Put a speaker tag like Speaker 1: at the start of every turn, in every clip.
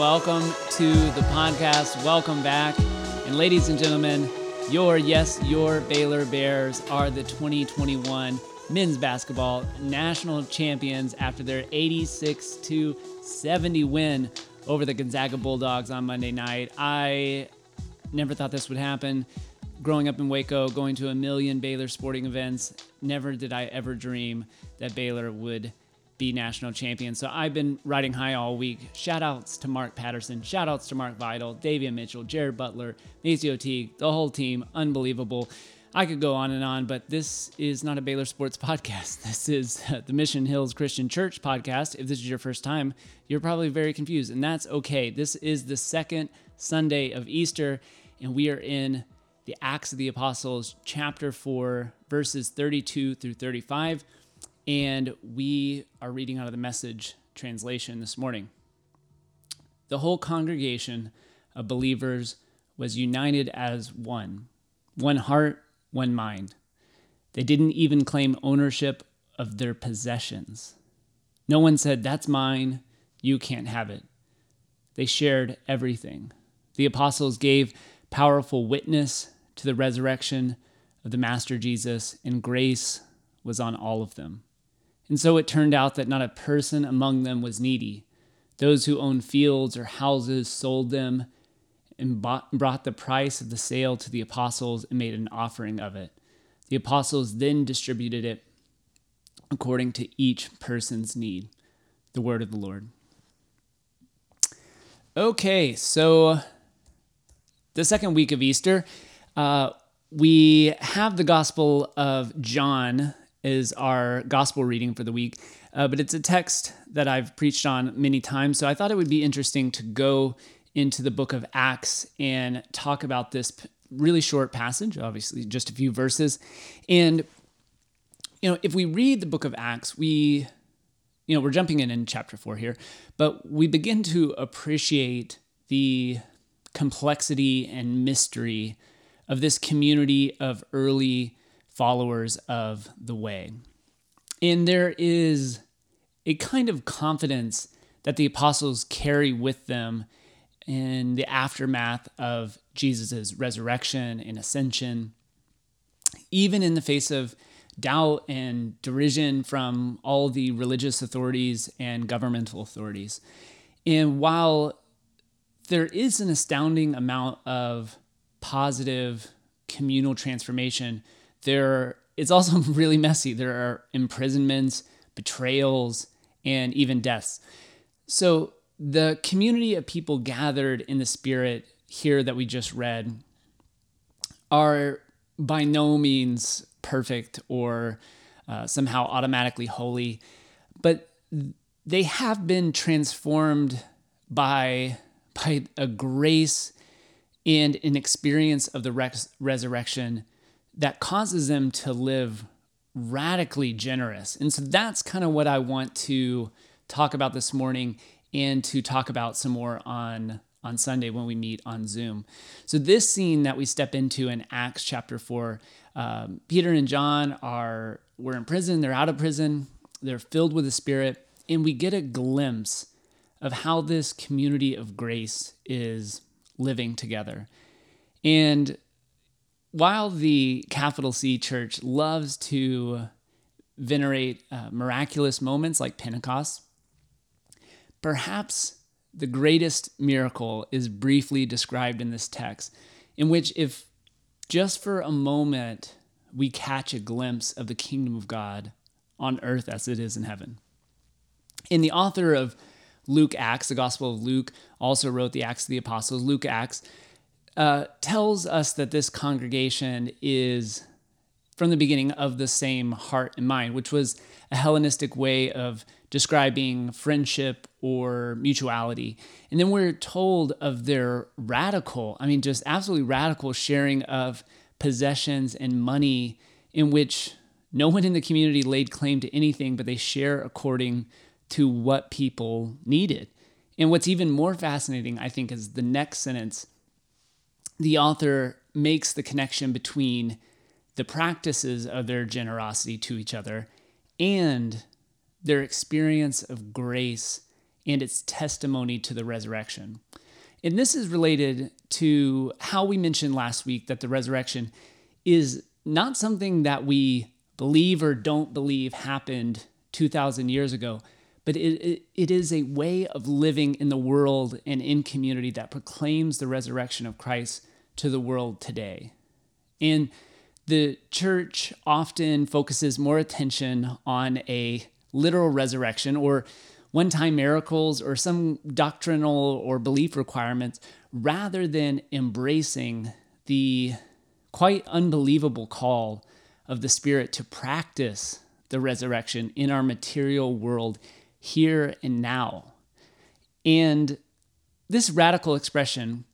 Speaker 1: Welcome to the podcast. Welcome back. And ladies and gentlemen, your, yes, your Baylor Bears are the 2021 men's basketball national champions after their 86 to 70 win over the Gonzaga Bulldogs on Monday night. I never thought this would happen. Growing up in Waco, going to a million Baylor sporting events, never did I ever dream that Baylor would be national champions. So I've been riding high all week. Shout outs to Mark Patterson, shout outs to Mark Vital, Davion Mitchell, Jared Butler, MaCio Teague, the whole team. Unbelievable. I could go on and on, but this is not a Baylor Sports podcast. This is the Mission Hills Christian Church podcast. If this is your first time, you're probably very confused, and that's okay. This is the second Sunday of Easter, and we are in the Acts of the Apostles, chapter 4, verses 32 through 35. And we are reading out of the message translation this morning. The whole congregation of believers was united as one, one heart, one mind. They didn't even claim ownership of their possessions. No one said, That's mine, you can't have it. They shared everything. The apostles gave powerful witness to the resurrection of the Master Jesus, and grace was on all of them. And so it turned out that not a person among them was needy. Those who owned fields or houses sold them and bought, brought the price of the sale to the apostles and made an offering of it. The apostles then distributed it according to each person's need. The word of the Lord. Okay, so the second week of Easter, uh, we have the Gospel of John is our gospel reading for the week, uh, but it's a text that I've preached on many times. So I thought it would be interesting to go into the book of Acts and talk about this really short passage, obviously just a few verses. And, you know, if we read the book of Acts, we, you know, we're jumping in in chapter four here, but we begin to appreciate the complexity and mystery of this community of early followers of the way. And there is a kind of confidence that the apostles carry with them in the aftermath of Jesus' resurrection and ascension, even in the face of doubt and derision from all the religious authorities and governmental authorities. And while there is an astounding amount of positive communal transformation there it's also really messy. There are imprisonments, betrayals, and even deaths. So the community of people gathered in the spirit here that we just read are by no means perfect or uh, somehow automatically holy, but they have been transformed by by a grace and an experience of the res- resurrection that causes them to live radically generous. And so that's kind of what I want to talk about this morning and to talk about some more on on Sunday when we meet on Zoom. So this scene that we step into in Acts chapter 4, um, Peter and John are we're in prison, they're out of prison, they're filled with the Spirit, and we get a glimpse of how this community of grace is living together. And while the capital C church loves to venerate uh, miraculous moments like Pentecost, perhaps the greatest miracle is briefly described in this text, in which, if just for a moment we catch a glimpse of the kingdom of God on earth as it is in heaven. In the author of Luke Acts, the Gospel of Luke, also wrote the Acts of the Apostles. Luke Acts uh, tells us that this congregation is from the beginning of the same heart and mind, which was a Hellenistic way of describing friendship or mutuality. And then we're told of their radical, I mean, just absolutely radical sharing of possessions and money in which no one in the community laid claim to anything, but they share according to what people needed. And what's even more fascinating, I think, is the next sentence the author makes the connection between the practices of their generosity to each other and their experience of grace and its testimony to the resurrection. And this is related to how we mentioned last week that the resurrection is not something that we believe or don't believe happened 2,000 years ago, but it, it, it is a way of living in the world and in community that proclaims the resurrection of Christ to the world today. And the church often focuses more attention on a literal resurrection or one time miracles or some doctrinal or belief requirements rather than embracing the quite unbelievable call of the Spirit to practice the resurrection in our material world here and now. And this radical expression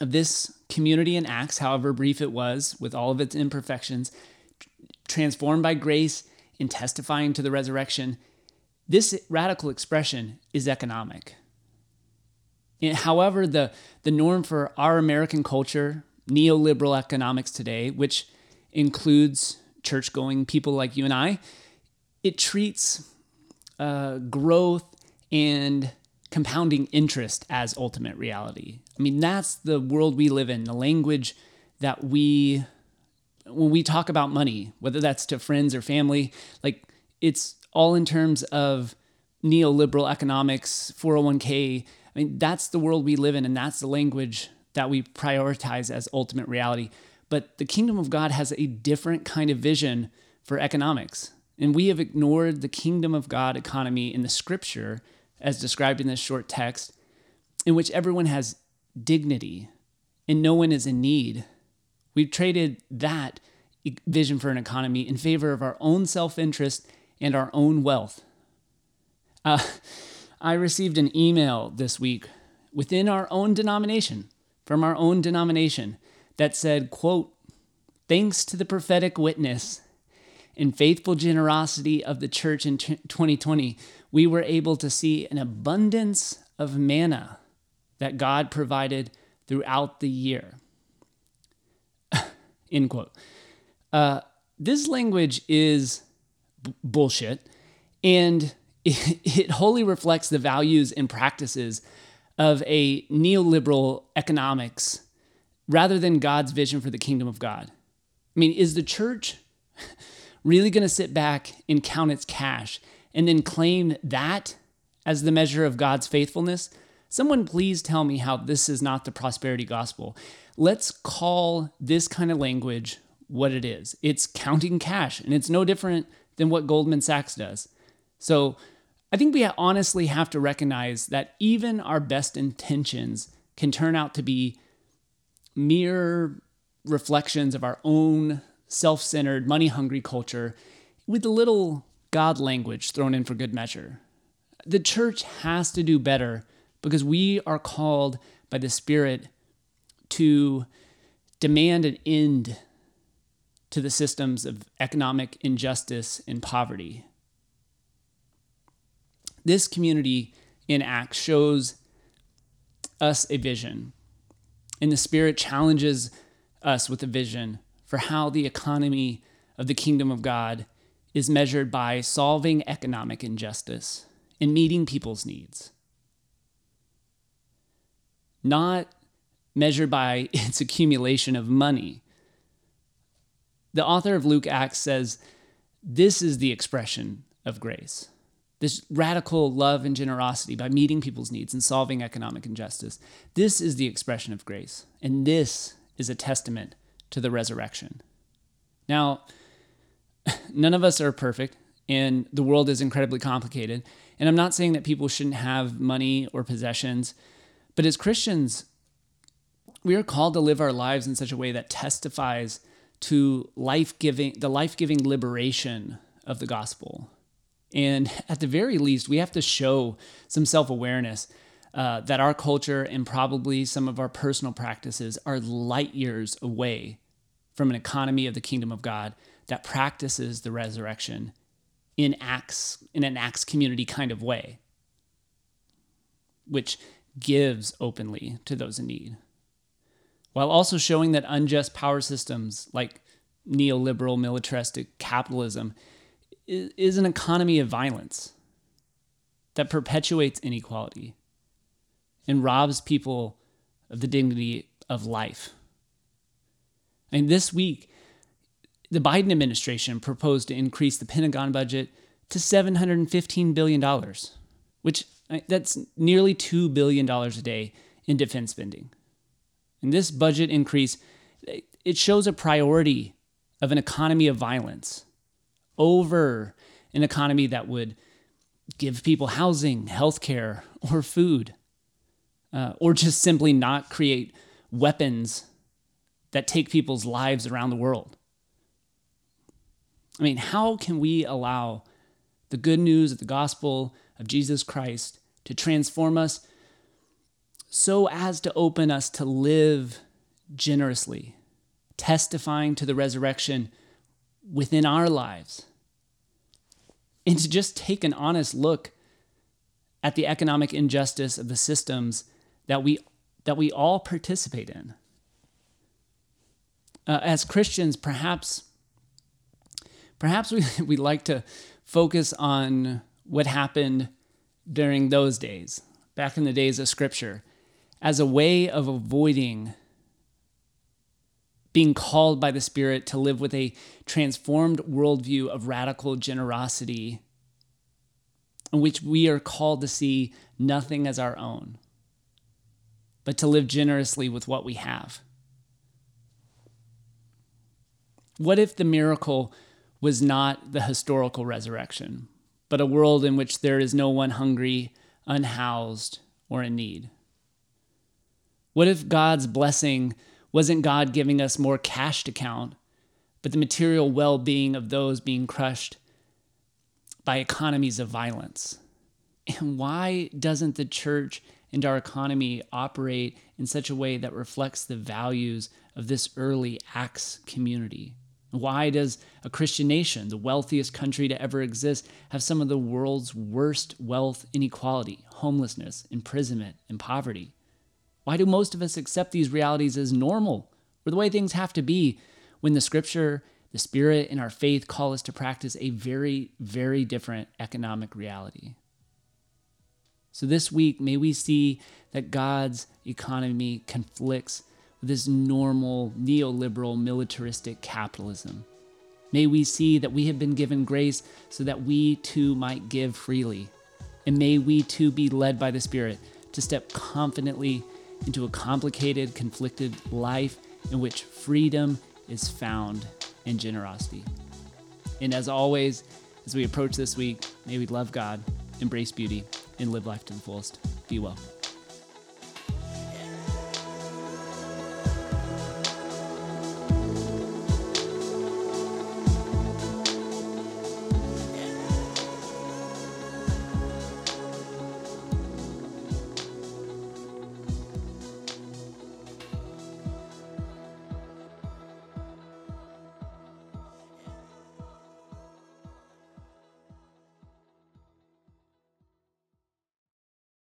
Speaker 1: of this community in Acts, however brief it was, with all of its imperfections, transformed by grace in testifying to the resurrection, this radical expression is economic. And however, the, the norm for our American culture, neoliberal economics today, which includes church going people like you and I, it treats uh, growth and compounding interest as ultimate reality. I mean, that's the world we live in, the language that we, when we talk about money, whether that's to friends or family, like it's all in terms of neoliberal economics, 401k. I mean, that's the world we live in, and that's the language that we prioritize as ultimate reality. But the kingdom of God has a different kind of vision for economics. And we have ignored the kingdom of God economy in the scripture, as described in this short text, in which everyone has dignity and no one is in need. We've traded that vision for an economy in favor of our own self interest and our own wealth. Uh, I received an email this week within our own denomination, from our own denomination, that said, quote, thanks to the prophetic witness and faithful generosity of the church in 2020, we were able to see an abundance of manna that God provided throughout the year. End quote. Uh, this language is b- bullshit, and it, it wholly reflects the values and practices of a neoliberal economics rather than God's vision for the kingdom of God. I mean, is the church really going to sit back and count its cash and then claim that as the measure of God's faithfulness? Someone please tell me how this is not the prosperity gospel. Let's call this kind of language what it is. It's counting cash, and it's no different than what Goldman Sachs does. So I think we honestly have to recognize that even our best intentions can turn out to be mere reflections of our own self centered, money hungry culture with a little God language thrown in for good measure. The church has to do better because we are called by the Spirit to demand an end to the systems of economic injustice and poverty. This community in Acts shows us a vision, and the Spirit challenges us with a vision for how the economy of the kingdom of God is measured by solving economic injustice and meeting people's needs. Not measured by its accumulation of money. The author of Luke Acts says this is the expression of grace. This radical love and generosity by meeting people's needs and solving economic injustice. This is the expression of grace. And this is a testament to the resurrection. Now, none of us are perfect, and the world is incredibly complicated. And I'm not saying that people shouldn't have money or possessions, but as Christians, we are called to live our lives in such a way that testifies to life-giving the life-giving liberation of the gospel. And at the very least, we have to show some self-awareness uh, that our culture and probably some of our personal practices are light years away from an economy of the kingdom of God that practices the resurrection in acts in an acts community kind of way which gives openly to those in need while also showing that unjust power systems like neoliberal militaristic capitalism is an economy of violence that perpetuates inequality and robs people of the dignity of life. And this week, the Biden administration proposed to increase the Pentagon budget to $715 billion, which that's nearly $2 billion a day in defense spending. And this budget increase, it shows a priority of an economy of violence over an economy that would give people housing, healthcare, or food, uh, or just simply not create weapons that take people's lives around the world. I mean, how can we allow the good news of the gospel of Jesus Christ to transform us so as to open us to live generously, testifying to the resurrection within our lives? and to just take an honest look at the economic injustice of the systems that we that we all participate in. Uh, as Christians, perhaps perhaps we we like to focus on what happened during those days, back in the days of Scripture, as a way of avoiding being called by the Spirit to live with a transformed worldview of radical generosity, in which we are called to see nothing as our own, but to live generously with what we have. What if the miracle was not the historical resurrection, but a world in which there is no one hungry, unhoused, or in need? What if God's blessing wasn't God giving us more cash to count, but the material well being of those being crushed by economies of violence? And why doesn't the church and our economy operate in such a way that reflects the values of this early Acts community? Why does a Christian nation, the wealthiest country to ever exist, have some of the world's worst wealth inequality, homelessness, imprisonment, and poverty? Why do most of us accept these realities as normal or the way things have to be when the scripture, the spirit, and our faith call us to practice a very, very different economic reality? So this week, may we see that God's economy conflicts this normal neoliberal militaristic capitalism. May we see that we have been given grace so that we too might give freely. And may we too be led by the Spirit to step confidently into a complicated, conflicted life in which freedom is found in generosity. And as always, as we approach this week, may we love God, embrace beauty, and live life to the fullest. Be well.